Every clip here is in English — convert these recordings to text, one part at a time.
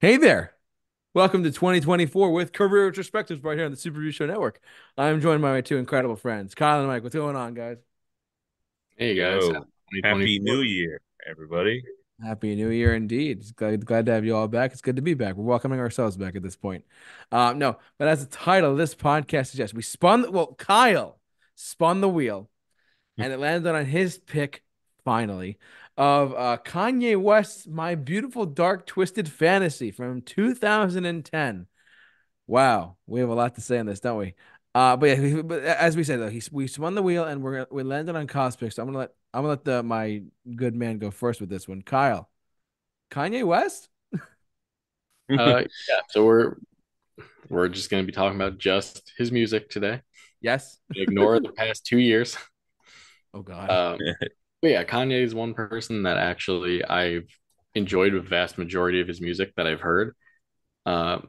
Hey there. Welcome to 2024 with Career Retrospectives right here on the Super Review Show Network. I'm joined by my two incredible friends, Kyle and Mike. What's going on, guys? Hey guys, Yo, happy New Year, everybody. Happy New Year indeed. Glad, glad to have you all back. It's good to be back. We're welcoming ourselves back at this point. Um, no, but as the title of this podcast suggests, we spun, well, Kyle spun the wheel and it landed on his pick finally of uh, Kanye West's My Beautiful Dark Twisted Fantasy from 2010. Wow, we have a lot to say on this, don't we? Uh, but yeah, but as we said though, he we spun the wheel and we're we landed on Cosmic. So I'm gonna let I'm gonna let the my good man go first with this one. Kyle, Kanye West. uh, yeah, so we're we're just gonna be talking about just his music today. Yes. Ignore the past two years. Oh God. Um, but yeah, Kanye is one person that actually I've enjoyed a vast majority of his music that I've heard. Uh,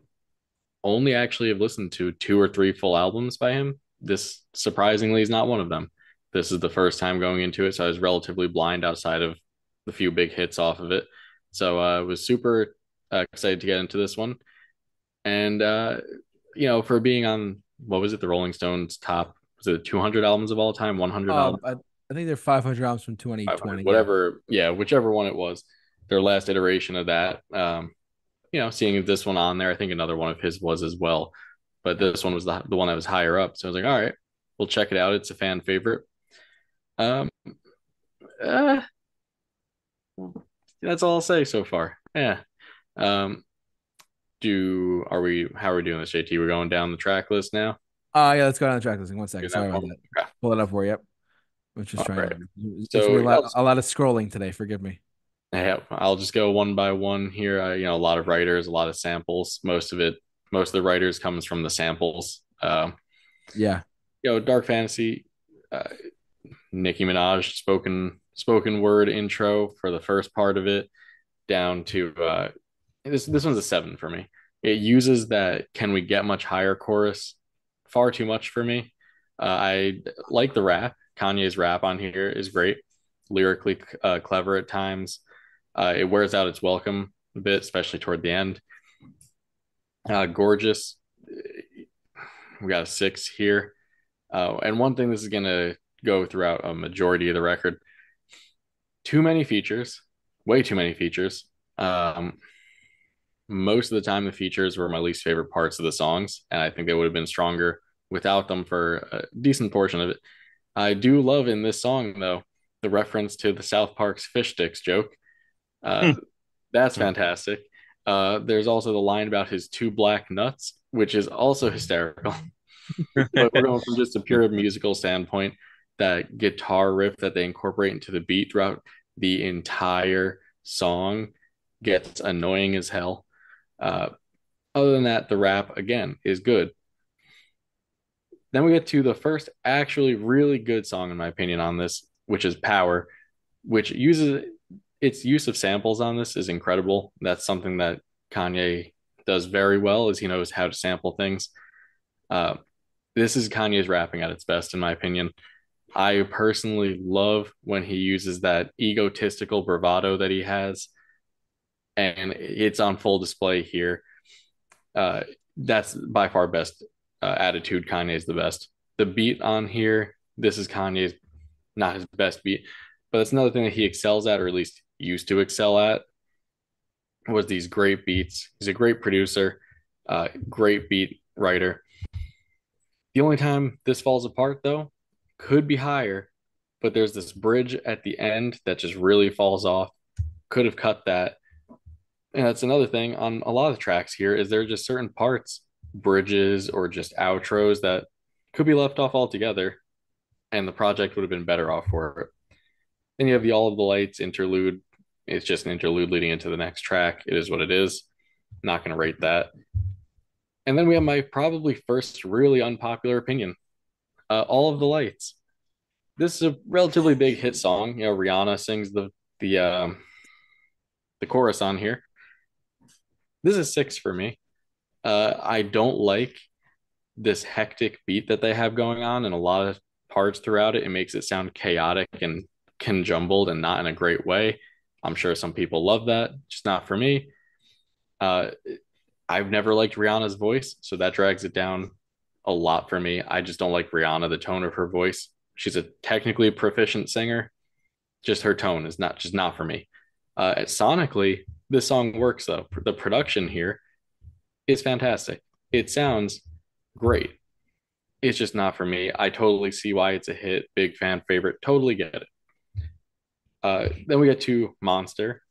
only actually have listened to two or three full albums by him. This surprisingly is not one of them. This is the first time going into it, so I was relatively blind outside of the few big hits off of it. So I uh, was super uh, excited to get into this one. And uh, you know, for being on what was it, the Rolling Stones top was it 200 albums of all time, 100 um, albums? I, think they're 500 albums from 2020. Whatever, yeah. yeah, whichever one it was, their last iteration of that. Um, you know, seeing this one on there, I think another one of his was as well. But this one was the, the one that was higher up. So I was like, all right, we'll check it out. It's a fan favorite. Um, uh, that's all I'll say so far. Yeah. Um, do are we? How are we doing this, JT? We're going down the track list now. Uh yeah, let's go down the track list. One second. Sorry about that. Pull it up for you. Yep. I'm just trying. Right. To, so a lot, a lot of scrolling today. Forgive me. Yeah, I'll just go one by one here. Uh, you know, a lot of writers, a lot of samples. Most of it, most of the writers comes from the samples. Uh, yeah. You know, dark fantasy. Uh, Nicki Minaj spoken spoken word intro for the first part of it, down to uh, this. This one's a seven for me. It uses that "Can we get much higher?" chorus far too much for me. Uh, I like the rap. Kanye's rap on here is great, lyrically uh, clever at times. Uh, it wears out its welcome a bit, especially toward the end. Uh, gorgeous. We got a six here. Uh, and one thing this is going to go throughout a majority of the record too many features, way too many features. Um, most of the time, the features were my least favorite parts of the songs, and I think they would have been stronger without them for a decent portion of it. I do love in this song, though, the reference to the South Park's fish sticks joke. Uh, hmm. that's fantastic. Uh, there's also the line about his two black nuts, which is also hysterical. but we're going from just a pure musical standpoint. That guitar riff that they incorporate into the beat throughout the entire song gets annoying as hell. Uh, other than that, the rap again is good. Then we get to the first actually really good song, in my opinion, on this, which is Power, which uses its use of samples on this is incredible. That's something that Kanye does very well, is he knows how to sample things. Uh, this is Kanye's rapping at its best, in my opinion. I personally love when he uses that egotistical bravado that he has, and it's on full display here. Uh, that's by far best uh, attitude. Kanye is the best. The beat on here, this is Kanye's not his best beat, but that's another thing that he excels at, or at least used to excel at was these great beats. He's a great producer, uh, great beat writer. The only time this falls apart, though, could be higher, but there's this bridge at the end that just really falls off. Could have cut that. And that's another thing on a lot of tracks here is there are just certain parts, bridges or just outros that could be left off altogether, and the project would have been better off for it. Then you have the All of the Lights interlude it's just an interlude leading into the next track. It is what it is. Not going to rate that. And then we have my probably first really unpopular opinion uh, All of the Lights. This is a relatively big hit song. You know, Rihanna sings the the um, the chorus on here. This is six for me. Uh, I don't like this hectic beat that they have going on in a lot of parts throughout it. It makes it sound chaotic and conjumbled and not in a great way. I'm sure some people love that, just not for me. Uh, I've never liked Rihanna's voice, so that drags it down a lot for me. I just don't like Rihanna, the tone of her voice. She's a technically proficient singer, just her tone is not just not for me. Uh, sonically, this song works though. The production here is fantastic. It sounds great. It's just not for me. I totally see why it's a hit. Big fan favorite. Totally get it. Uh, then we get to Monster.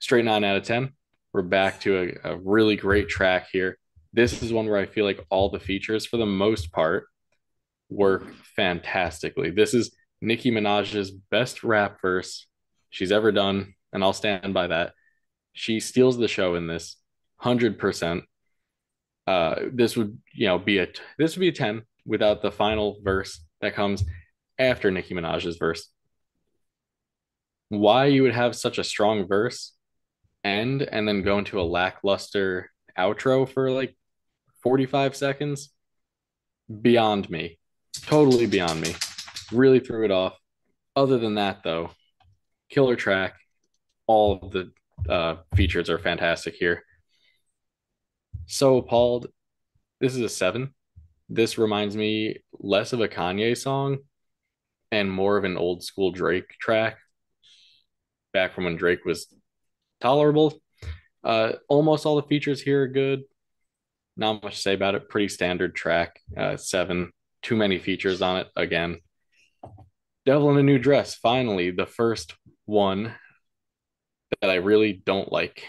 Straight nine out of 10. We're back to a, a really great track here. This is one where I feel like all the features, for the most part, work fantastically. This is Nicki Minaj's best rap verse she's ever done, and I'll stand by that. She steals the show in this, hundred percent. Uh, this would you know be a this would be a ten without the final verse that comes after Nicki Minaj's verse. Why you would have such a strong verse end and then go into a lackluster outro for like 45 seconds beyond me totally beyond me really threw it off other than that though killer track all of the uh, features are fantastic here so appalled this is a seven this reminds me less of a kanye song and more of an old school drake track back from when drake was tolerable uh, almost all the features here are good not much to say about it. Pretty standard track. Uh, seven. Too many features on it. Again, Devil in a New Dress. Finally, the first one that I really don't like.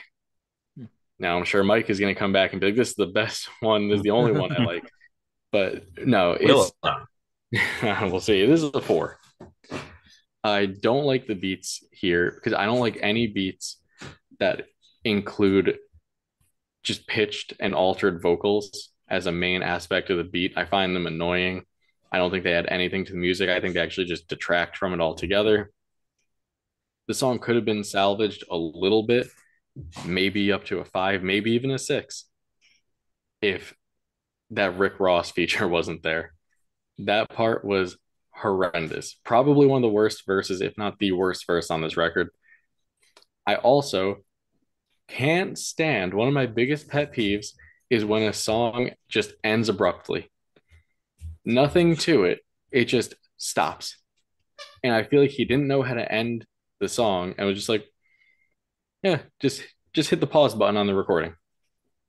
Hmm. Now I'm sure Mike is going to come back and be like, "This is the best one. This is the only one I like." But no, it's we'll see. This is a four. I don't like the beats here because I don't like any beats that include just pitched and altered vocals as a main aspect of the beat. I find them annoying. I don't think they add anything to the music. I think they actually just detract from it altogether. The song could have been salvaged a little bit, maybe up to a five, maybe even a six, if that Rick Ross feature wasn't there. That part was horrendous. Probably one of the worst verses, if not the worst verse on this record. I also can't stand one of my biggest pet peeves is when a song just ends abruptly. Nothing to it. It just stops. And I feel like he didn't know how to end the song and was just like, yeah, just just hit the pause button on the recording.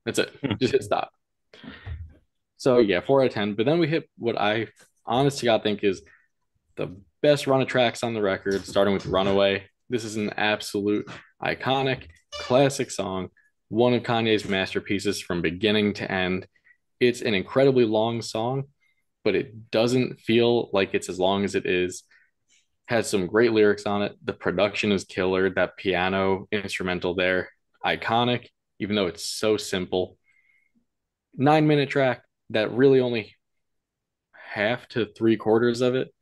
That's it. Hmm. just hit stop. So yeah, four out of ten. But then we hit what I honest to God think is the best run of tracks on the record, starting with Runaway. This is an absolute iconic classic song, one of Kanye's masterpieces from beginning to end. It's an incredibly long song, but it doesn't feel like it's as long as it is. Has some great lyrics on it. The production is killer. That piano instrumental there, iconic, even though it's so simple. Nine minute track that really only half to three quarters of it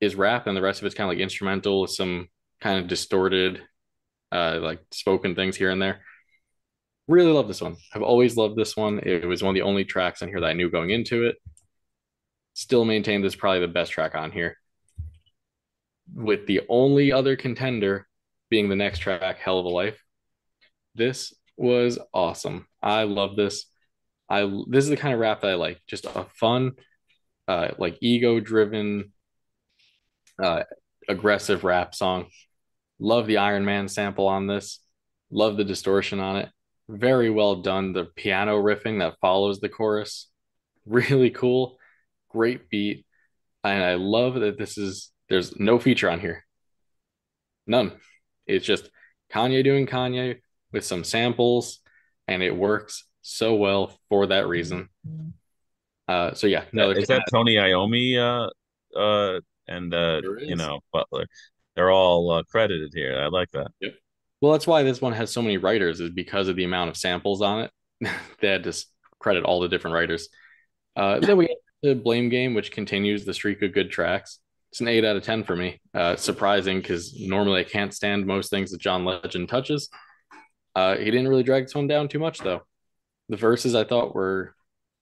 is rap, and the rest of it's kind of like instrumental, with some kind of distorted uh, like spoken things here and there. Really love this one. I've always loved this one. It was one of the only tracks on here that I knew going into it. Still maintain this probably the best track on here. With the only other contender being the next track, Hell of a Life. This was awesome. I love this. I this is the kind of rap that I like. Just a fun, uh, like ego driven, uh, aggressive rap song. Love the Iron Man sample on this. Love the distortion on it. Very well done. The piano riffing that follows the chorus. Really cool. Great beat. And I love that this is, there's no feature on here. None. It's just Kanye doing Kanye with some samples, and it works so well for that reason. Uh, so yeah, is that Tony Iommi uh, uh, and uh, you know Butler? they're all uh, credited here. I like that. Yep. Well, that's why this one has so many writers is because of the amount of samples on it. they had to credit all the different writers. Uh, then we the Blame Game, which continues the streak of good tracks. It's an eight out of ten for me. Uh, surprising because normally I can't stand most things that John Legend touches. Uh, he didn't really drag this one down too much though. The verses I thought were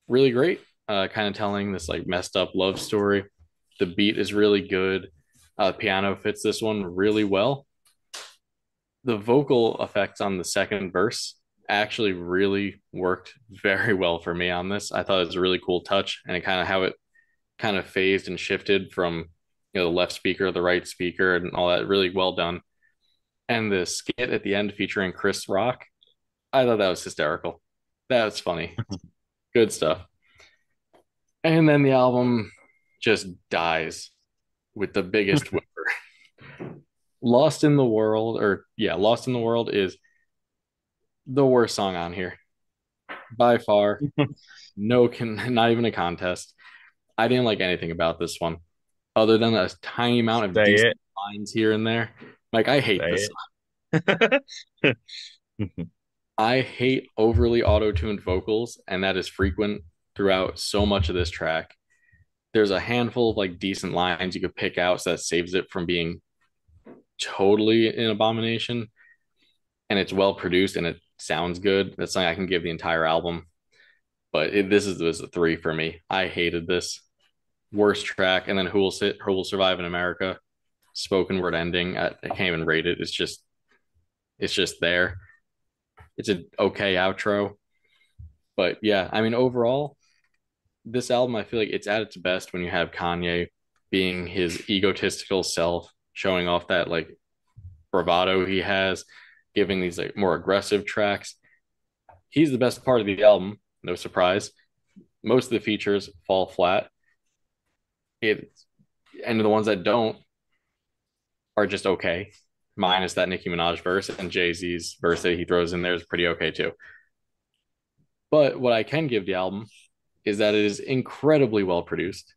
really great, uh, kind of telling this like messed up love story. The beat is really good. Uh, piano fits this one really well. the vocal effects on the second verse actually really worked very well for me on this. I thought it was a really cool touch and it kind of how it kind of phased and shifted from you know the left speaker, the right speaker, and all that. Really well done. And the skit at the end featuring Chris Rock, I thought that was hysterical. That was funny. Good stuff. And then the album just dies with the biggest whimper. Lost in the World, or yeah, Lost in the World is the worst song on here by far. no, can not even a contest. I didn't like anything about this one other than a tiny amount of decent lines here and there. Like I hate Say this. I hate overly auto-tuned vocals, and that is frequent throughout so much of this track. There's a handful of like decent lines you could pick out, so that saves it from being totally an abomination. And it's well produced and it sounds good. That's something I can give the entire album. But it, this is was a three for me. I hated this worst track, and then who will sit? Who will survive in America? Spoken word ending. I, I can't even rate it. It's just, it's just there. It's an okay outro, but yeah, I mean overall, this album I feel like it's at its best when you have Kanye being his egotistical self, showing off that like bravado he has, giving these like more aggressive tracks. He's the best part of the album, no surprise. Most of the features fall flat. And the ones that don't are just okay. Minus that Nicki Minaj verse and Jay Z's verse that he throws in there is pretty okay too. But what I can give the album is that it is incredibly well produced.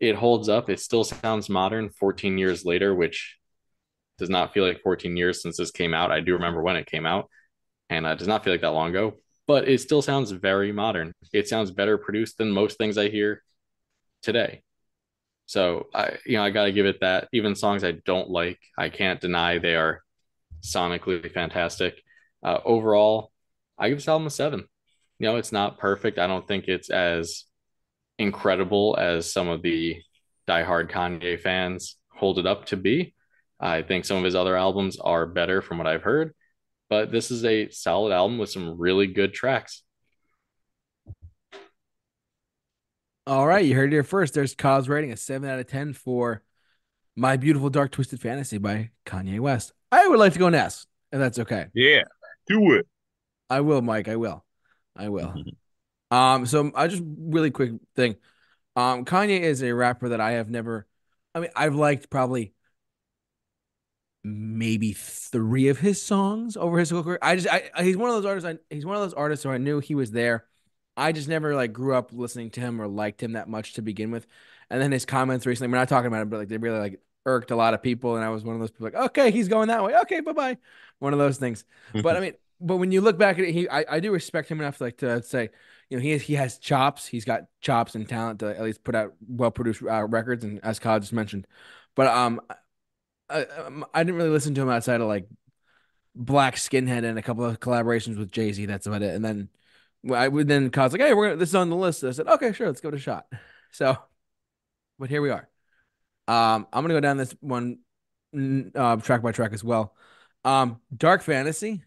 It holds up. It still sounds modern 14 years later, which does not feel like 14 years since this came out. I do remember when it came out, and it does not feel like that long ago, but it still sounds very modern. It sounds better produced than most things I hear today. So I, you know, I got to give it that. Even songs I don't like, I can't deny they are sonically fantastic. Uh, overall, I give this album a seven. You know, it's not perfect. I don't think it's as incredible as some of the diehard Kanye fans hold it up to be. I think some of his other albums are better from what I've heard, but this is a solid album with some really good tracks. All right, you heard it here first. There's Kyle's rating a seven out of ten for "My Beautiful Dark Twisted Fantasy" by Kanye West. I would like to go and ask if that's okay. Yeah, do it. I will, Mike. I will. I will. um, so I just really quick thing. Um, Kanye is a rapper that I have never. I mean, I've liked probably maybe three of his songs over his whole career. I just, I, he's one of those artists. I, he's one of those artists who I knew he was there. I just never like grew up listening to him or liked him that much to begin with. And then his comments recently, we're not talking about it, but like they really like irked a lot of people. And I was one of those people like, okay, he's going that way. Okay, bye bye. One of those things. but I mean, but when you look back at it, he, I, I do respect him enough to like to say, you know, he has, he has chops. He's got chops and talent to at least put out well produced uh, records. And as Kyle just mentioned, but um, I, um, I didn't really listen to him outside of like Black Skinhead and a couple of collaborations with Jay Z. That's about it. And then I would then cause like, hey, we're gonna this is on the list. I said, okay, sure, let's give it a shot. So, but here we are. Um, I'm gonna go down this one uh, track by track as well. Um, Dark Fantasy.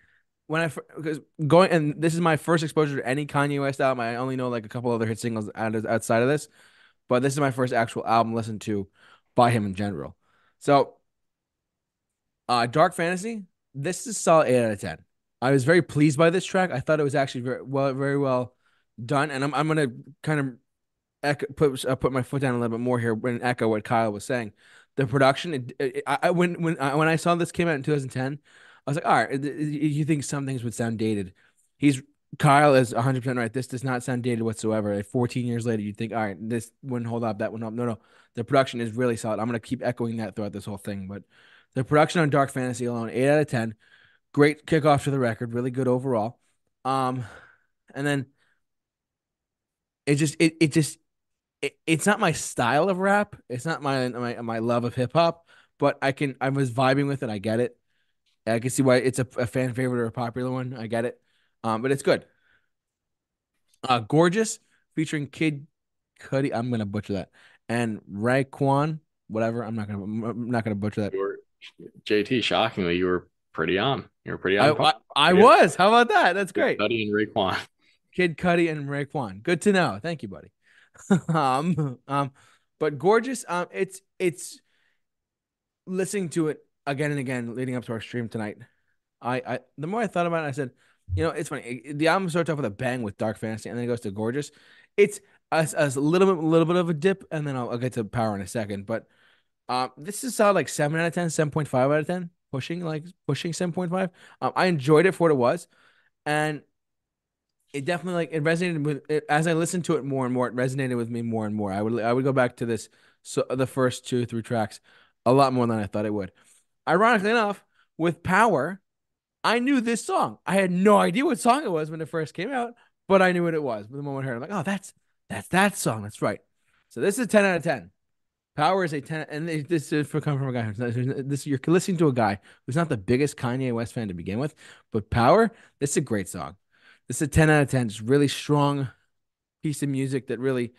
When I because going and this is my first exposure to any Kanye West album. I only know like a couple other hit singles outside of this, but this is my first actual album listened to by him in general. So uh, Dark Fantasy. This is solid eight out of ten. I was very pleased by this track. I thought it was actually very well, very well done, and I'm I'm gonna kind of echo, put uh, put my foot down a little bit more here and echo what Kyle was saying. The production, it, it, I when when I, when I saw this came out in 2010, I was like, all right, you think some things would sound dated? He's Kyle is 100 percent right. This does not sound dated whatsoever. Like 14 years later, you'd think, all right, this wouldn't hold up, that wouldn't up. No, no, the production is really solid. I'm gonna keep echoing that throughout this whole thing, but the production on Dark Fantasy alone, eight out of ten. Great kickoff to the record, really good overall. Um, and then it just it it just it, it's not my style of rap. It's not my my my love of hip hop, but I can I was vibing with it. I get it. I can see why it's a, a fan favorite or a popular one. I get it. Um, but it's good. Uh, gorgeous featuring Kid Cudi. I'm gonna butcher that. And Raekwon, whatever. I'm not gonna I'm not gonna butcher that. JT, shockingly, you were pretty on. You're pretty I, on. I, I was. How about that? That's great. Cudi and Raekwon. Kid Cudi and Raekwon. Good to know. Thank you, buddy. um, um, but gorgeous. Um, it's it's listening to it again and again leading up to our stream tonight. I, I the more I thought about it, I said, you know, it's funny. The album starts off with a bang with Dark Fantasy, and then it goes to Gorgeous. It's a, a little bit, a little bit of a dip, and then I'll, I'll get to Power in a second. But um, this is solid, like seven out of 10, 7.5 out of ten, pushing like pushing seven point five. Um, I enjoyed it for what it was, and it definitely like it resonated with it, as I listened to it more and more. It resonated with me more and more. I would I would go back to this so the first two three tracks a lot more than I thought it would. Ironically enough, with Power, I knew this song. I had no idea what song it was when it first came out, but I knew what it was. But the moment I heard it, I'm like, oh, that's that's that song. That's right. So this is 10 out of 10. Power is a 10, and this is for coming from a guy who's this. You're listening to a guy who's not the biggest Kanye West fan to begin with, but Power, this is a great song. This is a 10 out of 10. Just really strong piece of music that really,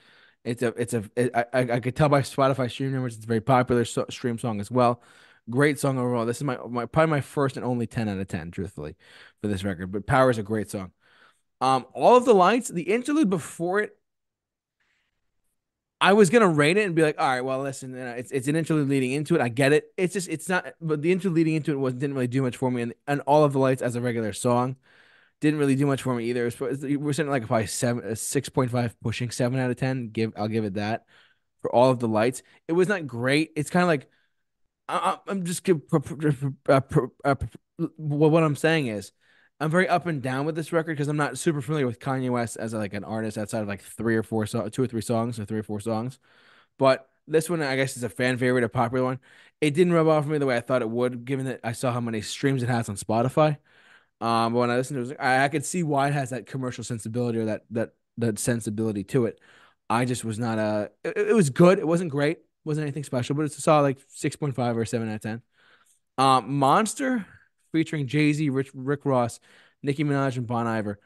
it's a, it's a, it, I, I could tell by Spotify stream numbers, it's a very popular so, stream song as well. Great song overall. This is my, my probably my first and only 10 out of 10, truthfully, for this record. But Power is a great song. Um, all of the lights, the interlude before it I was gonna rate it and be like, all right, well, listen, it's it's an interlude leading into it. I get it. It's just it's not, but the interlude leading into it was didn't really do much for me, and and all of the lights as a regular song didn't really do much for me either. We're sitting like probably seven, a six point five, pushing seven out of ten. Give I'll give it that for all of the lights. It was not great. It's kind of like I, am just what I'm saying is I'm very up and down with this record because I'm not super familiar with Kanye West as a, like an artist outside of like three or four so- two or three songs or three or four songs. But this one, I guess, is a fan favorite, a popular one. It didn't rub off on me the way I thought it would, given that I saw how many streams it has on Spotify. Um, but when I listened to it, I, I could see why it has that commercial sensibility or that that that sensibility to it. I just was not a. It, it was good. It wasn't great. wasn't anything special, but it's a solid like six point five or seven out of ten. Um, Monster featuring Jay Z, Rick Ross, Nicki Minaj, and Bon Iver.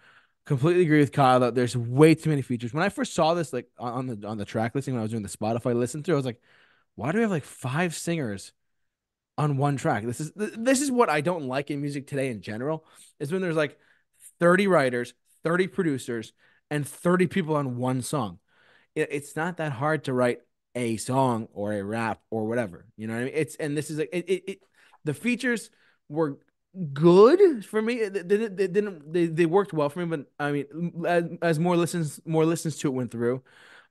Completely agree with Kyle that there's way too many features. When I first saw this, like on the on the track listing, when I was doing the Spotify listen through, I was like, why do we have like five singers on one track? This is this is what I don't like in music today in general. Is when there's like 30 writers, 30 producers, and 30 people on one song. It, it's not that hard to write a song or a rap or whatever. You know what I mean? It's and this is like it, it, it the features were good for me. They, they, they, didn't they, they worked well for me, but I mean, as, as more listens more listens to it went through,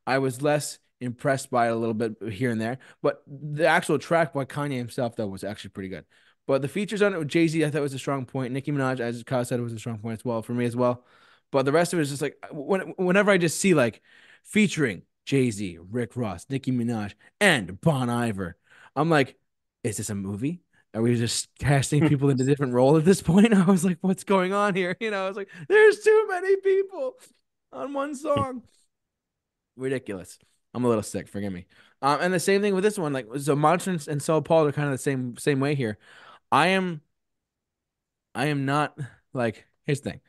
I was less impressed by it a little bit here and there. But the actual track by Kanye himself though was actually pretty good. But the features on it with Jay Z, I thought was a strong point. Nicki Minaj, as Kyle said, was a strong point as well for me as well. But the rest of it is just like when, whenever I just see like featuring Jay Z, Rick Ross, Nicki Minaj, and Bon Iver, I'm like, is this a movie? Are we just casting people into different role at this point? I was like, what's going on here? You know, I was like, there's too many people on one song. Ridiculous. I'm a little sick. Forgive me. Um, and the same thing with this one. Like, so Monster and So Appalled are kind of the same same way here. I am. I am not like. Here's the thing.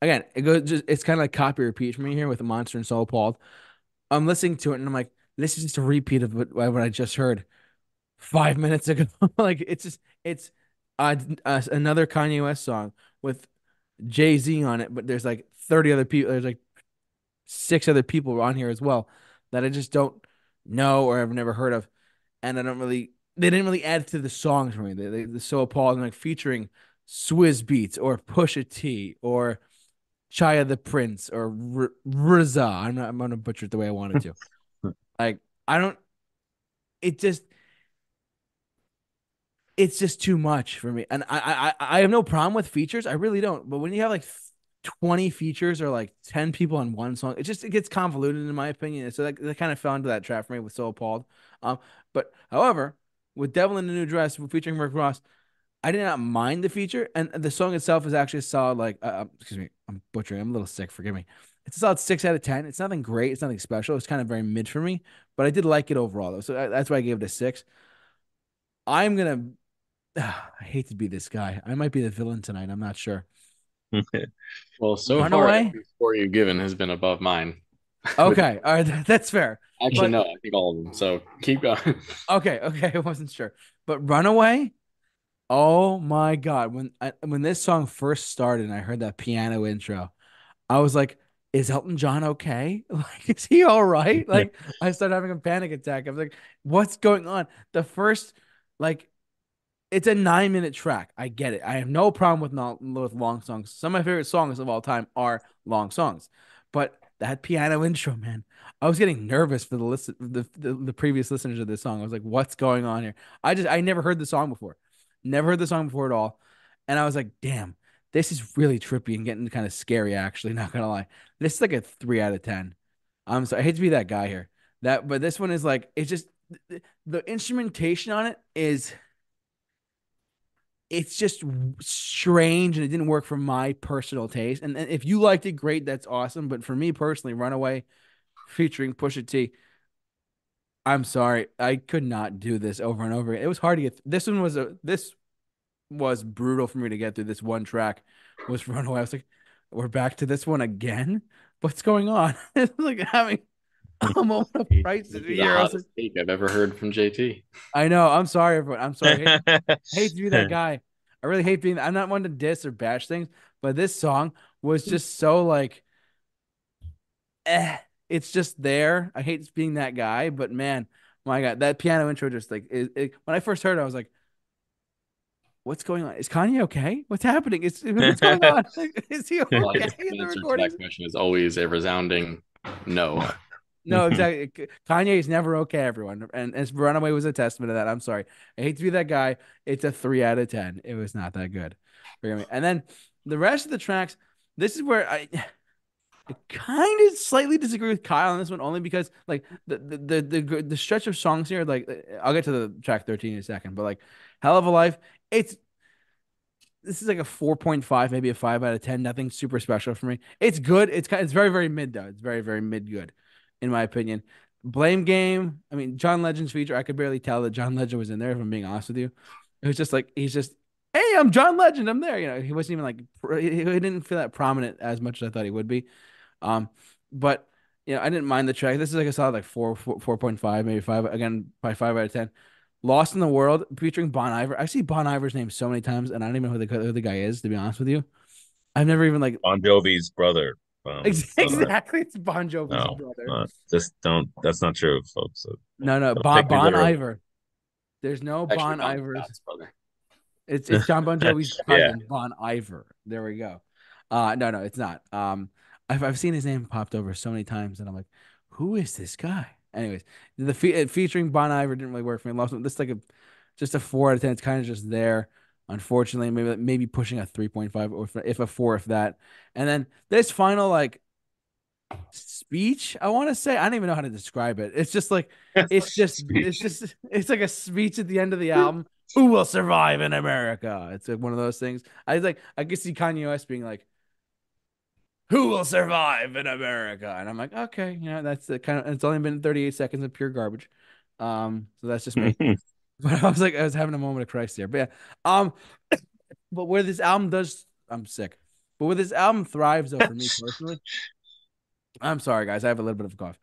Again, it goes. Just it's kind of like copy repeat for me here with the Monster and So Appalled. I'm listening to it and I'm like, this is just a repeat of what, what I just heard five minutes ago. like it's just it's uh, uh, another Kanye West song with Jay Z on it, but there's like 30 other people. There's like six other people on here as well that I just don't know or have never heard of, and I don't really. They didn't really add to the songs for me. They, they, they're so appalled and like featuring Swizz Beatz or Pusha T or CyHi the Prynce or R- Riza. I'm not. I'm gonna butcher it the way I wanted to. like I don't. It just it's just too much for me. And I, I I have no problem with features. I really don't. But when you have like 20 features or like 10 people on one song, it just it gets convoluted in my opinion. So that, that kind of fell into that trap for me with So Appalled. Um, but however, with Devil in the New Dress featuring Rick Ross, I did not mind the feature, and the song itself is actually a solid. Like, uh, uh, excuse me, I'm butchering. I'm a little sick. Forgive me. It's a solid six out of ten. It's nothing great. It's nothing special. It's kind of very mid for me, but I did like it overall though. So that's why I gave it a six. I'm gonna I hate to be this guy. I might be the villain tonight. I'm not sure. well, so Run far, away? you've given has been above mine. Okay, all right, that's fair. Actually, but, no, I think all of them. So keep going. okay, okay, I wasn't sure, but Runaway, Oh my God. When I, when this song first started and I heard that piano intro, I was like, is Elton John okay? Like, is he all right? Like, I started having a panic attack. I was like, what's going on? The first, like, it's a nine minute track. I get it. I have no problem with not with long songs. Some of my favorite songs of all time are long songs, but that piano intro, man, I was getting nervous for the list, the, the the previous listeners of this song. I was like, what's going on here? I just I never heard the song before, never heard the song before at all, and I was like, damn, this is really trippy and getting kind of scary. Actually, not gonna lie, this is like a three out of ten. I'm sorry, I hate to be that guy here. That, but this one is like it's just the, the instrumentation on it is it's just strange and it didn't work for my personal taste. And, and if you liked it, great, that's awesome. But for me personally, Runaway featuring Pusha T, I'm sorry, I could not do this over and over. It was hard to get. Th- this one was a this was brutal for me to get through. This one track was Runaway. I was like, we're back to this one again. What's going on? like having a moment of crisis This is here. the I was hottest take I've ever heard from JT. I know. I'm sorry, everyone. I'm sorry. I hate, I hate to be that guy. I really hate being. I'm not one to diss or bash things, but this song was just so like, eh. It's just there. I hate being that guy, but man, my God, that piano intro just like it, it, when I first heard it, I was like, "What's going on? Is Kanye okay? What's happening? Is what's going on? Is he okay Like, in the the answer to that question is always a resounding no. No, exactly. Kanye is never okay, everyone. And as Runaway was a testament to that. I'm sorry. I hate to be that guy. It's a three out of 10. It was not that good. And then the rest of the tracks, this is where I, I kind of slightly disagree with Kyle on this one, only because like the, the, the, the, the stretch of songs here, like uh, I'll get to the track 13 in a second, but like Hell of a Life, it's, this is like a 4.5, maybe a 5 out of 10. Nothing super special for me. It's good. It's kind it's very, very mid though. It's very, very mid good, in my opinion. Blame game. I mean, John Legend's feature, I could barely tell that John Legend was in there, if I'm being honest with you. It was just like he's just, hey, I'm John Legend. I'm there. You know, he wasn't even like he didn't feel that prominent as much as I thought he would be. Um, but you know, I didn't mind the track. This is like a solid like four, four point five, maybe five. Again, by five out of ten. Lost in the World featuring Bon Iver. I see Bon Iver's name so many times, and I don't even know who the, who the guy is. To be honest with you, I've never even like Bon Jovi's brother. Um, so that- exactly. It's Bon Jovi's no, brother. not, just don't. That's not true, folks. So No, no, Don't Bon take Bon literally. Iver. There's no Actually, Bon Bon Iver's. Scott's brother. It's it's John Bon Jovi's Yeah. Bon Iver. There we go. Uh no, no, it's not. Um I've I've seen his name popped over so many times and I'm like, who is this guy? Anyways, the fe- uh, featuring Bon Iver didn't really work for me. Lost this like a just a four out of ten. It's kind of just there. Unfortunately, maybe maybe pushing a three point five or if, if a four, if that. And then this final like speech, I want to say, I don't even know how to describe it. It's just like it's just Speech. it's just it's like a speech at the end of the album. Who will survive in America? It's like one of those things. I like I could see Kanye West being like, "Who will survive in America?" And I'm like, okay, you know, that's the kind of. It's only been 38 seconds of pure garbage. Um, so that's just me. But I was like, I was having a moment of Christ here. But yeah, um, but where this album does, I'm sick. But where this album thrives, though, for me personally, I'm sorry, guys, I have a little bit of a cough.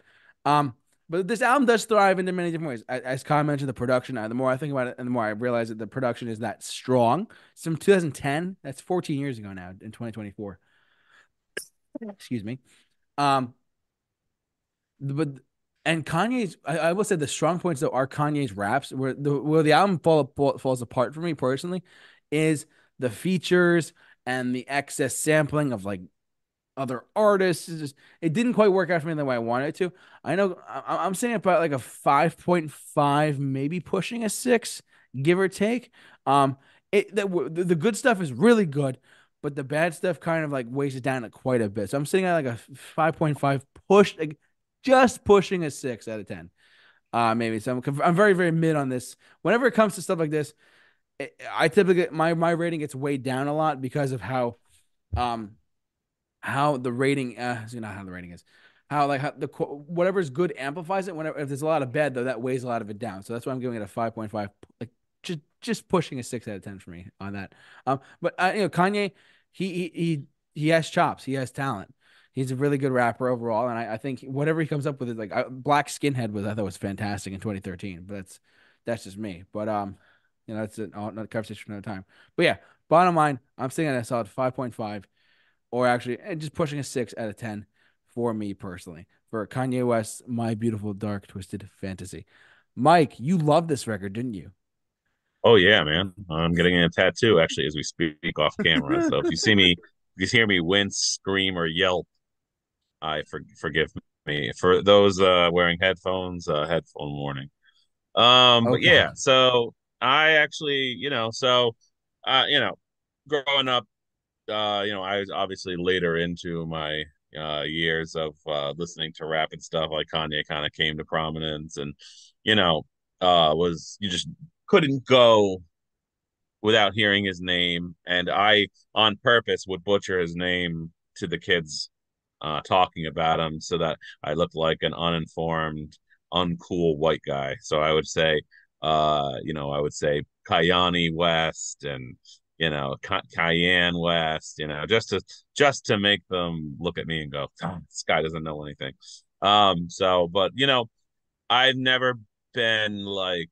Um, but this album does thrive in many different ways. As, as Kyle mentioned, the production. uh, The more I think about it, and the more I realize that the production is that strong. It's from 2010. That's 14 years ago now, in 2024. Excuse me. Um, but and Kanye's, I, I will say the strong points though are Kanye's raps. Where the where the album fall, fall, falls apart for me personally is the features and the excess sampling of like other artists. It's just it didn't quite work out for me the way I wanted it to. I know I, I'm saying about like a five point five, maybe pushing a six, give or take. Um, it the, the the good stuff is really good, but the bad stuff kind of like weighs it down quite a bit. So I'm sitting at like a five point five push, like just pushing a six out of ten. Uh, maybe so. I'm, I'm very very mid on this. Whenever it comes to stuff like this, it, I typically my my rating gets weighed down a lot because of how, um, how the rating uh you know how the rating is how like how the whatever's good amplifies it whenever if there's a lot of bad though that weighs a lot of it down so that's why i'm giving it a 5.5 like just just pushing a 6 out of 10 for me on that um but uh, you know kanye he he he, he has chops he has talent he's a really good rapper overall and i, I think whatever he comes up with is like I, black skinhead was i thought was fantastic in 2013 but that's that's just me but um you know, that's another conversation for another time. But yeah, bottom line, I'm sitting at a solid 5.5, or actually, and just pushing a six out of 10 for me personally for Kanye West, My Beautiful Dark Twisted Fantasy. Mike, you love this record, didn't you? Oh yeah, man. I'm getting a tattoo actually as we speak off camera. so if you see me, if you hear me wince, scream, or yelp, I for, forgive me. For those uh, wearing headphones, uh, headphone warning. Um, okay. but yeah, so I actually, you know, so uh, you know, growing up, uh, you know, I was obviously later into my uh, years of uh, listening to rap and stuff like Kanye kind of came to prominence and you know uh, was you just couldn't go without hearing his name and I on purpose would butcher his name to the kids uh, talking about him so that I looked like an uninformed uncool white guy so I would say uh you know I would say Kayani West and you know, Cayenne West, you know, just to just to make them look at me and go, this guy doesn't know anything. Um, so, but you know, I've never been like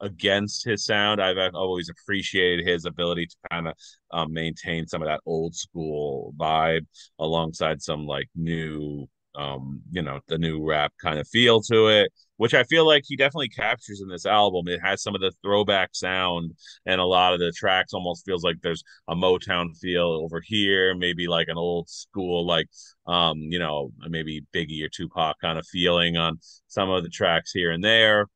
against his sound. I've, I've always appreciated his ability to kind of um, maintain some of that old school vibe alongside some like new um, you know, the new rap kind of feel to it, which I feel like he definitely captures in this album. It has some of the throwback sound, and a lot of the tracks almost feels like there's a Motown feel over here, maybe like an old school, like um, you know, maybe Biggie or Tupac kind of feeling on some of the tracks here and there.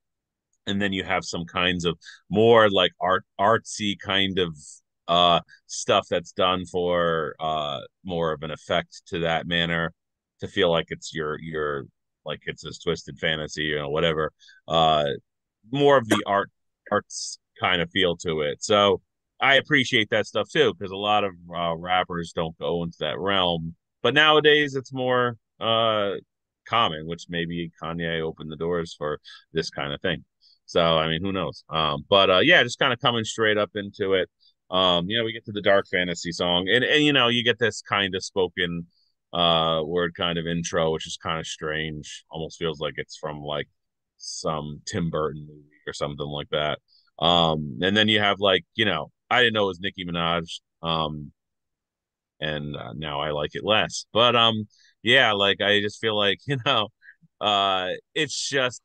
And then you have some kinds of more like art artsy kind of uh stuff that's done for uh more of an effect to that manner to feel like it's your your like it's this twisted fantasy, you know, whatever. Uh, more of the art arts kind of feel to it. So I appreciate that stuff too because a lot of uh, rappers don't go into that realm. But nowadays it's more uh common, which maybe Kanye opened the doors for this kind of thing. So I mean, who knows? Um, but uh, yeah, just kind of coming straight up into it. Um, you know, we get to the dark fantasy song, and and you know, you get this kind of spoken uh word kind of intro, which is kind of strange. Almost feels like it's from like some Tim Burton movie or something like that. Um, and then you have like, you know, I didn't know it was Nicki Minaj. Um, and uh, now I like it less. But um, yeah, like I just feel like you know, uh, it's just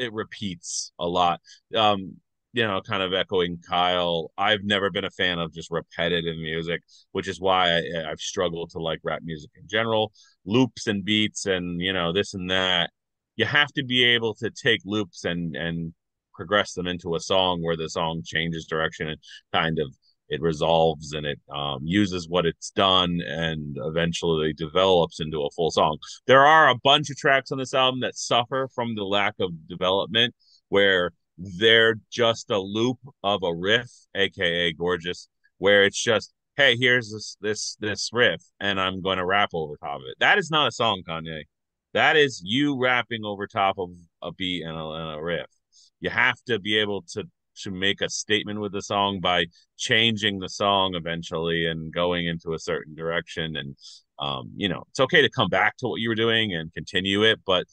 it repeats a lot. Um, you know, kind of echoing Kyle, I've never been a fan of just repetitive music, which is why I, have struggled to like rap music in general. Loops and beats and you know this and that. You have to be able to take loops and and progress them into a song where the song changes direction and kind of it resolves and it um, uses what it's done and eventually develops into a full song. There are a bunch of tracks on this album that suffer from the lack of development where they're just a loop of a riff, aka gorgeous, where it's just, hey, here's this this this riff, and I'm to rap over top of it. That is not a song, Kanye. That is you rapping over top of a beat and a, and a riff. You have to be able to to make a statement with the song by changing the song eventually and going into a certain direction. And um, you know it's okay to come back to what you were doing and continue it but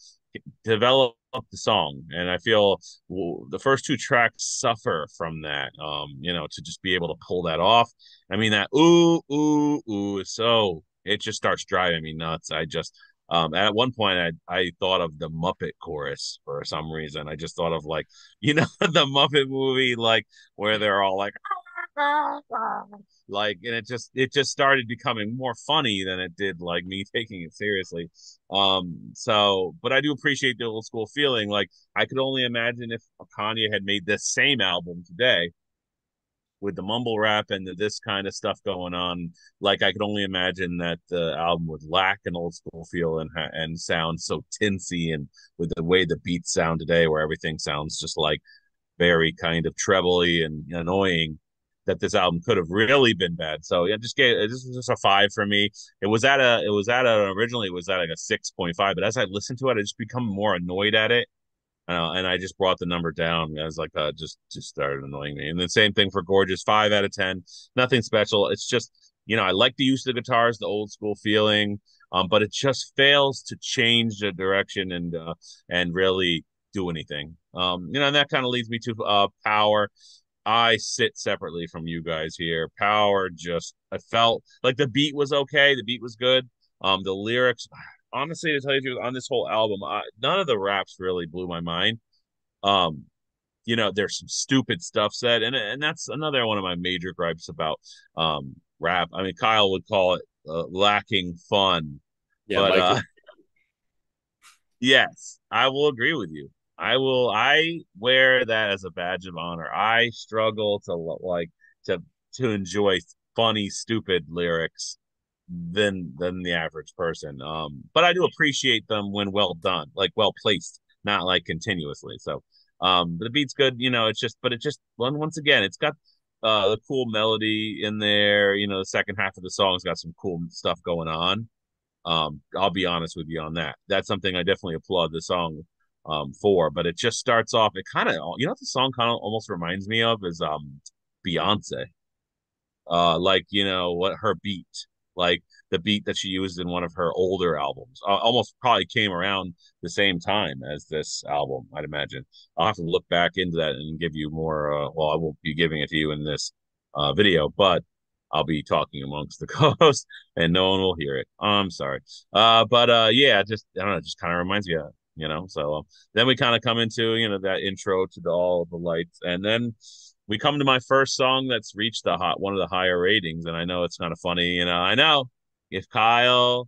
develop the song. And i feel the first two tracks suffer from that um you know to just be able to pull that off. I mean that ooh ooh ooh so it just starts driving me nuts. I just um at one point i i thought of the muppet chorus for some reason. I just thought of like you know the muppet movie like where they're all like like and it just it just started becoming more funny than it did like me taking it seriously. Um so but i do appreciate the old school feeling. Like i could only imagine if kanye had made this same album today with the mumble rap and the, this kind of stuff going on like i could only imagine that the album would lack an old school feel and and sound so tinsy and with the way the beats sound today where everything sounds just like very kind of trebly and annoying that this album could have really been bad. So yeah, just get this was just a five for me. It was at a it was at a originally it was at like a six point five, but as I listened to it, I just become more annoyed at it. Uh, and I just brought the number down. I was like, uh, just just started annoying me. And the same thing for Gorgeous, five out of ten. Nothing special. It's just you know I like the use of the guitars, the old school feeling, um, but it just fails to change the direction and uh, and really do anything. Um, you know, and that kind of leads me to uh, Power. I sit separately from you guys here. Power just I felt like the beat was okay. The beat was good. Um, the lyrics, honestly, to tell you the truth, on this whole album, I, none of the raps really blew my mind. Um, you know, there's some stupid stuff said, and and that's another one of my major gripes about um rap. I mean, Kyle would call it uh, lacking fun, Yeah, but uh, yes, I will agree with you. I will. I wear that as a badge of honor. I struggle to like to to enjoy funny, stupid lyrics than than the average person. Um, but I do appreciate them when well done, like well placed, not like continuously. So, um, the beat's good. You know, it's just, but it just once again, it's got uh the cool melody in there. You know, the second half of the song's got some cool stuff going on. Um, I'll be honest with you on that. That's something I definitely applaud the song um for. But it just starts off. It kind of, you know, what the song kind of almost reminds me of is um Beyonce. Uh, like you know what her beat, like the beat that she used in one of her older albums, uh, almost probably came around the same time as this album. I'd imagine. I'll have to look back into that and give you more. Uh, well, I won't be giving it to you in this uh, video, but I'll be talking amongst the co-hosts, and no one will hear it. I'm sorry. Uh, but uh, yeah, just I don't know, just kind of reminds me of you know. So um, then we kind of come into you know that intro to the, all the lights, and then we come to my first song that's reached the hot one of the higher ratings, and I know it's kind of funny. You know, I know if Kyle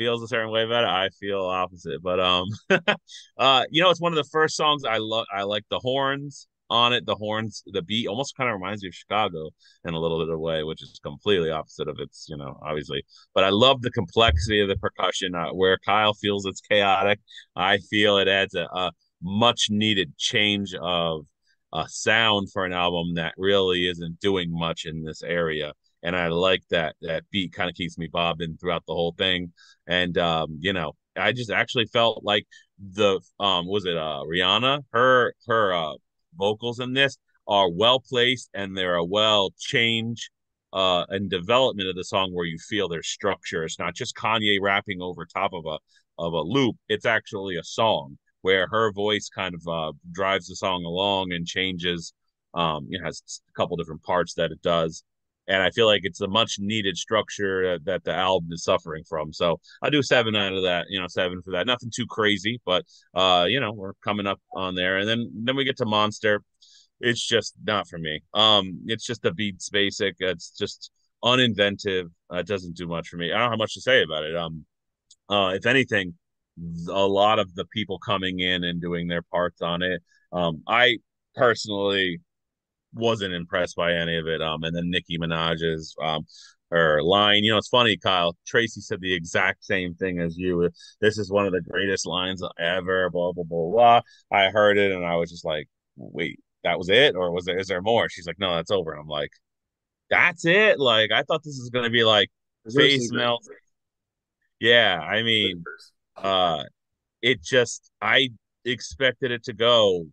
feels a certain way about it, I feel opposite. But um, uh, you know, it's one of the first songs I love. I like the horns on it. The horns, the beat almost kind of reminds me of Chicago in a little bit of a way, which is completely opposite of its, you know, obviously. But I love the complexity of the percussion. Uh, where Kyle feels it's chaotic, I feel it adds a, a much needed change of a sound for an album that really isn't doing much in this area. And I like that that beat kind of keeps me bobbing throughout the whole thing. And um, you know, I just actually felt like the um was it uh Rihanna? Her her uh vocals in this are well placed and they're a well change uh and development of the song where you feel their structure. It's not just Kanye rapping over top of a of a loop. It's actually a song where her voice kind of uh, drives the song along and changes. Um, it has a couple different parts that it does, and I feel like it's a much needed structure that, that the album is suffering from. So I do seven out of that, you know, seven for that. Nothing too crazy, but uh, you know, we're coming up on there, and then then we get to Monster. It's just not for me. Um, it's just the beats basic. It's just uninventive. Uh, it doesn't do much for me. I don't have much to say about it. Um, uh, if anything, a lot of the people coming in and doing their parts on it. Um, I personally wasn't impressed by any of it. Um, and then Nicki Minaj's um her line, you know, it's funny, Kyle. Tracy said the exact same thing as you. This is one of the greatest lines ever. Blah blah blah blah. I heard it and I was just like, wait, that was it, or was there? Is there more? She's like, no, that's over. And I'm like, that's it. Like I thought this was gonna be like face melt. Yeah, I mean, uh, it just I expected it to go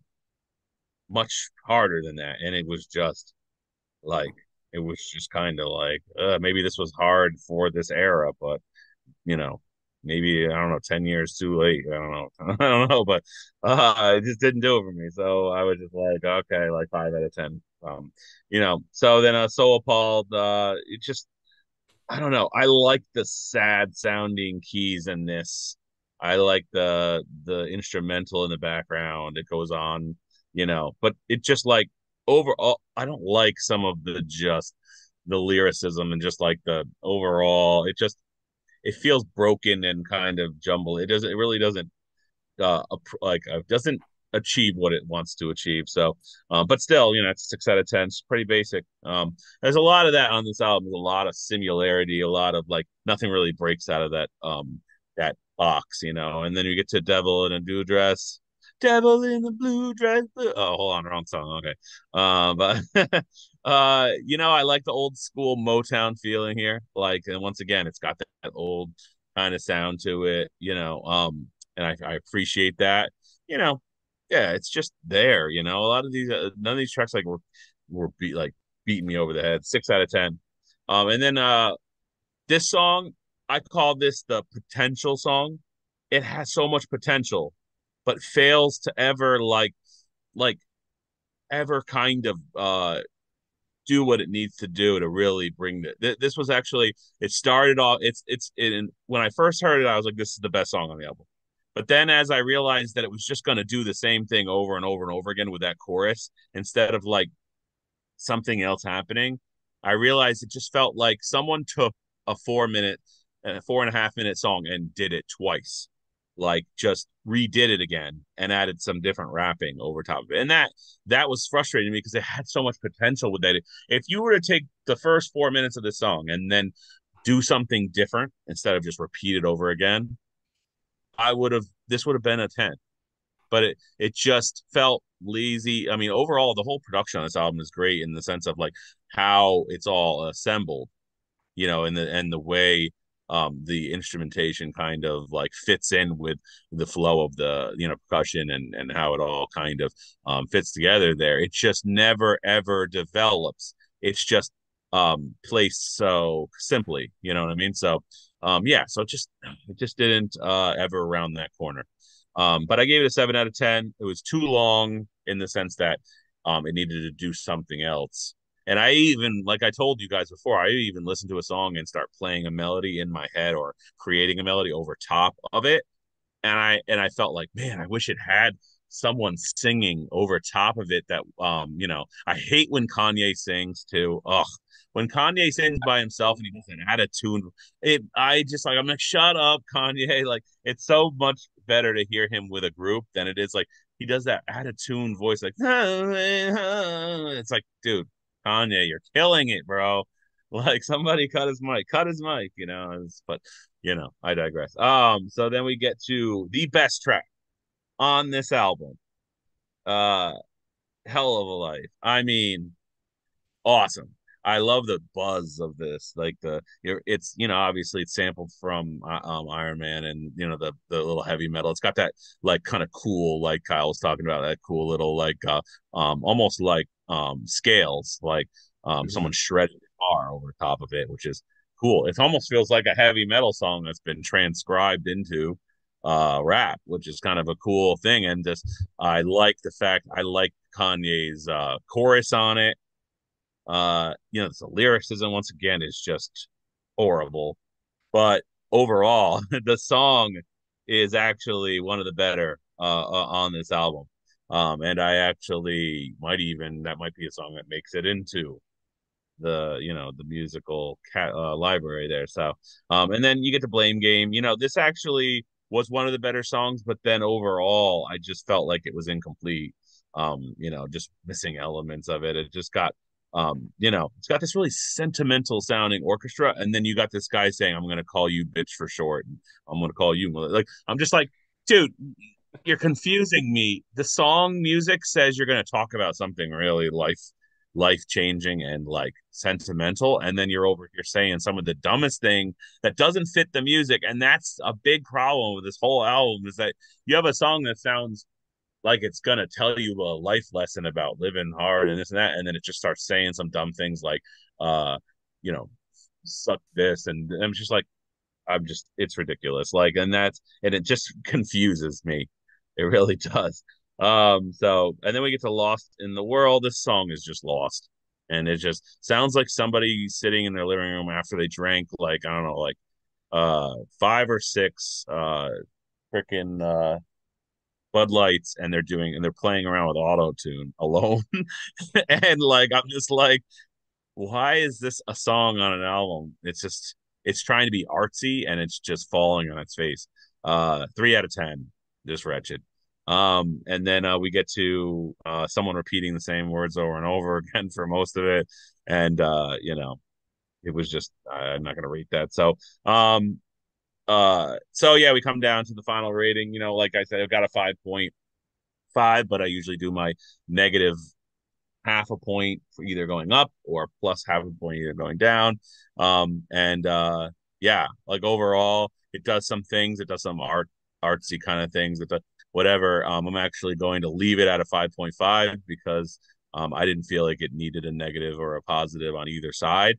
much harder than that, and it was just like it was just kind of like uh, maybe this was hard for this era, but you know, maybe I don't know, ten years too late. I don't know, I don't know, but uh, it just didn't do it for me. So I was just like, okay, like five out of ten. Um, you know, so then uh, so appalled. Uh, it just I don't know. I like the sad sounding keys in this. I like the the instrumental in the background. It goes on, you know, but it just like overall I don't like some of the just the lyricism and just like the overall it just it feels broken and kind of jumbled. It doesn't it really doesn't uh like uh, doesn't achieve what it wants to achieve. So, um, but still, you know, it's six out of ten. It's pretty basic. Um, there's a lot of that on this album. There's a lot of similarity. A lot of like nothing really breaks out of that um that box, you know. And then you get to Devil in a Blue Dress. Devil in the blue dress. Oh, hold on, wrong song. Okay, uh, but uh, you know, I like the old school Motown feeling here. Like, and once again, it's got that, that old kind of sound to it, you know. Um, and I, I appreciate that. You know, yeah, it's just there. You know, a lot of these, uh, none of these tracks like were were beat like beating me over the head. Six out of ten. Um, and then uh, this song, I call this the potential song. It has so much potential, but fails to ever like like ever kind of uh do what it needs to do to really bring the, this was actually it started off it's it's in when i first heard it i was like this is the best song on the album but then as i realized that it was just going to do the same thing over and over and over again with that chorus instead of like something else happening i realized it just felt like someone took a four minute a four and a half minute song and did it twice like just redid it again and added some different rapping over top of it. And that that was frustrating me because it had so much potential with that. If you were to take the first four minutes of the song and then do something different instead of just repeat it over again, I would have this would have been a 10. But it it just felt lazy. I mean, overall the whole production on this album is great in the sense of like how it's all assembled, you know, and the and the way um, the instrumentation kind of like fits in with the flow of the you know percussion and and how it all kind of um, fits together there. It just never ever develops. It's just um placed so simply you know what i mean? So um yeah so it just it just didn't uh ever around that corner. Um but i gave it a 7 out of 10 it was too long in the sense that um it needed to do something else and I even, like I told you guys before, I even listen to a song and start playing a melody in my head or creating a melody over top of it. And I and I felt like, man, I wish it had someone singing over top of it that um, you know, I hate when Kanye sings too. Ugh. When Kanye sings by himself and he doesn't add a tune, it I just like I'm like, shut up, Kanye. Like it's so much better to hear him with a group than it is like he does that add a tune voice like it's like, dude, Kanye, you're killing it, bro. Like somebody cut his mic, cut his mic, you know. But you know, I digress. Um, so then we get to the best track on this album. Uh Hell of a Life. I mean, awesome. I love the buzz of this. Like the it's you know obviously it's sampled from uh, um, Iron Man and you know the the little heavy metal. It's got that like kind of cool like Kyle was talking about that cool little like uh um almost like um, scales, like um, mm-hmm. someone shredded a guitar over top of it, which is cool. It almost feels like a heavy metal song that's been transcribed into uh, rap, which is kind of a cool thing. And just I like the fact I like Kanye's uh, chorus on it. Uh, you know, the lyricism once again is just horrible, but overall, the song is actually one of the better uh, uh on this album. Um, and I actually might even that might be a song that makes it into the you know the musical cat, uh, library there. So, um, and then you get the blame game. You know, this actually was one of the better songs, but then overall, I just felt like it was incomplete. Um, you know, just missing elements of it. It just got um, you know, it's got this really sentimental sounding orchestra, and then you got this guy saying, "I'm to call you bitch for short," and I'm to call you like I'm just like, dude, you're confusing me. The song music says you're going to talk about something really life life changing and like sentimental and then you're over here saying some of the dumbest thing that doesn't fit the music and that's a big problem with this whole album is that you have a song that sounds like it's gonna tell you a life lesson about living hard and this and that and then it just starts saying some dumb things like uh you know suck this and i'm just like i'm just it's ridiculous like and that's and it just confuses me it really does. Um, so and then we get to Lost in the World. This song is just lost. And it just sounds like somebody sitting in their living room after they drank like, I don't know, like uh five or six uh freaking uh Bud Lights and they're doing and they're playing around with auto tune alone. and like I'm just like, why is this a song on an album? It's just it's trying to be artsy and it's just falling on its face. Uh three out of ten just wretched. Um, and then uh, we get to uh, someone repeating the same words over and over again for most of it, and uh, you know, it was just I'm not gonna rate that. So, um, uh, so yeah, we come down to the final rating. You know, like I said, I've got a five point five, but I usually do my negative half a point for either going up or plus half a point either going down. Um, and uh, yeah, like overall, it does some things. It does some art artsy kind of things that the whatever. Um, I'm actually going to leave it at a 5.5 because um, I didn't feel like it needed a negative or a positive on either side.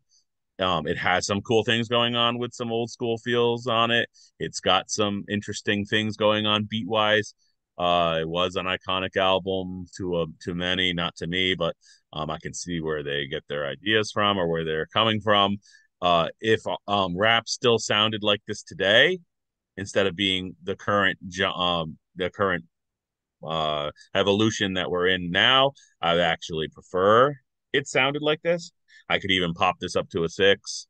Um, it has some cool things going on with some old school feels on it. It's got some interesting things going on beat wise. Uh, it was an iconic album to a, to many, not to me, but um, I can see where they get their ideas from or where they're coming from. Uh, if um, rap still sounded like this today, instead of being the current um the current uh evolution that we're in now, I actually prefer it sounded like this. I could even pop this up to a six,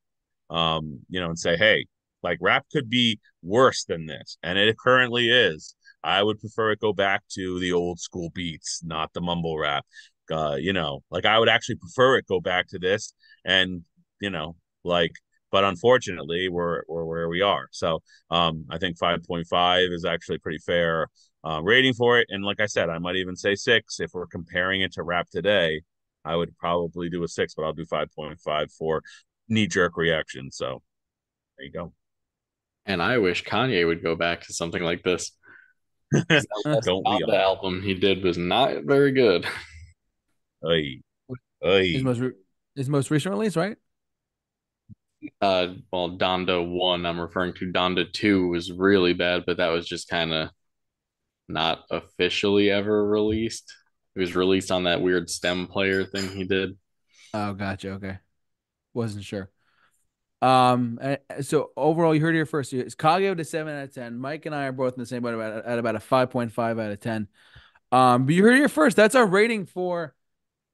um, you know, and say, hey, like rap could be worse than this, and it currently is. I would prefer it go back to the old school beats, not the mumble rap. Uh, you know, like I would actually prefer it go back to this, and you know, like but unfortunately we're we're where we are. So um i think 5.5 is actually pretty fair uh, rating for it. And like i said i might even say six. If we're comparing it to rap today i would probably do a six but i'll do 5.5 for knee-jerk reaction. So there you go. And i wish kanye would go back to something like this. Don't we the album he did was not very good. Oy. Oy. His most re- his most recent release, right? Uh well donda 1 i'm referring to. Donda 2 was really bad but that was just kind of not officially ever released. It was released on that weird stem player thing he did. Oh gotcha. Okay. Wasn't sure. Um eh, so overall you heard it here first. It's Kage to 7 out of 10 mike and i are both in the same boat at about a 5.5 out of 10 um but you heard it here first. That's our rating for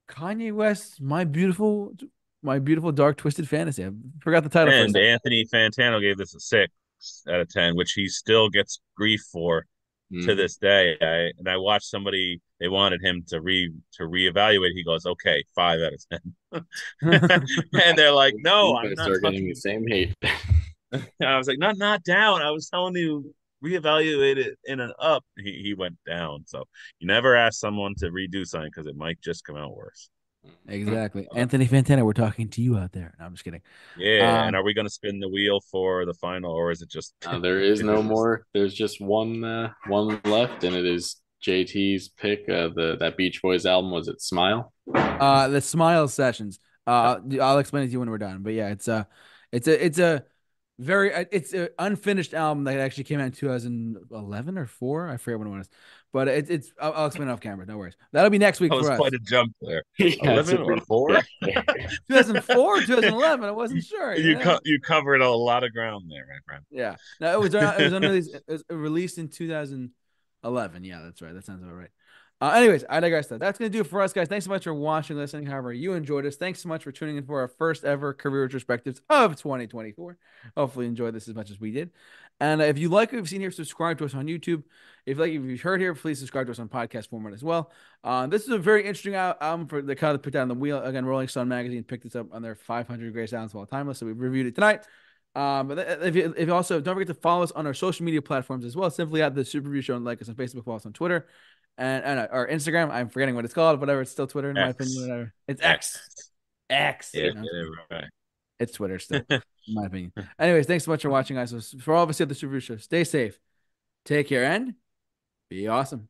kanye West, my beautiful my beautiful dark twisted fantasy. I forgot the title. And Anthony Fantano gave this a six out of ten, which he still gets grief for mm. to this day. I, and I watched somebody they wanted him to re to reevaluate. He goes, "Okay, five out of 10. and they're like, "No, I'm not getting the same hate." I was like, "Not not down." I was telling you reevaluate it in an up. He he went down. So you never ask someone to redo something because it might just come out worse. Exactly. Anthony Fantano, we're talking to you out there. No, I'm just kidding. Yeah. Um, and are we going to spin the wheel for the final or is it just. Uh, there is no more. There's just one uh, one left, and it is JT's pick. Uh, the That Beach Boys album. Was it Smile? Uh, the Smile Sessions. Uh, I'll explain it to you when we're done. But yeah, it's a, it's a, it's a, very uh, it's an unfinished album that actually came out in 2011 or four i forget when it was but it, it's I'll, I'll, explain off camera no worries. That'll be next week that was quite us. a jump there. Yeah, 11 or 4 2004 2011 i wasn't sure you co- you covered a lot of ground there my friend. Yeah. No it was it was, unreleased, it was released in 2011 yeah that's right that sounds about right uh, anyways, I digress. That that's gonna do it for us, guys. Thanks so much for watching, listening. However, you enjoyed us. Thanks so much for tuning in for our first ever career retrospectives of 2024. Hopefully, you enjoyed this as much as we did. And if you like what you've seen here, subscribe to us on YouTube. If you like if you've heard here, please subscribe to us on podcast format as well. Uh, this is a very interesting album for the kind of put down the wheel. Again, Rolling Stone magazine picked this up on their 500 greatest albums of all time list, so we reviewed it tonight. Um, but if you, if you also don't forget to follow us on our social media platforms as well, simply at the Super Show and like us on Facebook, follow us on Twitter and, and uh, or Instagram. I'm forgetting what it's called. Whatever, it's still Twitter in X. my opinion. Whatever, it's X. X. Yeah, yeah, right. It's Twitter still, in my opinion. Anyways, thanks so much for watching, guys. So for all of us at the Super Show, stay safe, take care, and be awesome.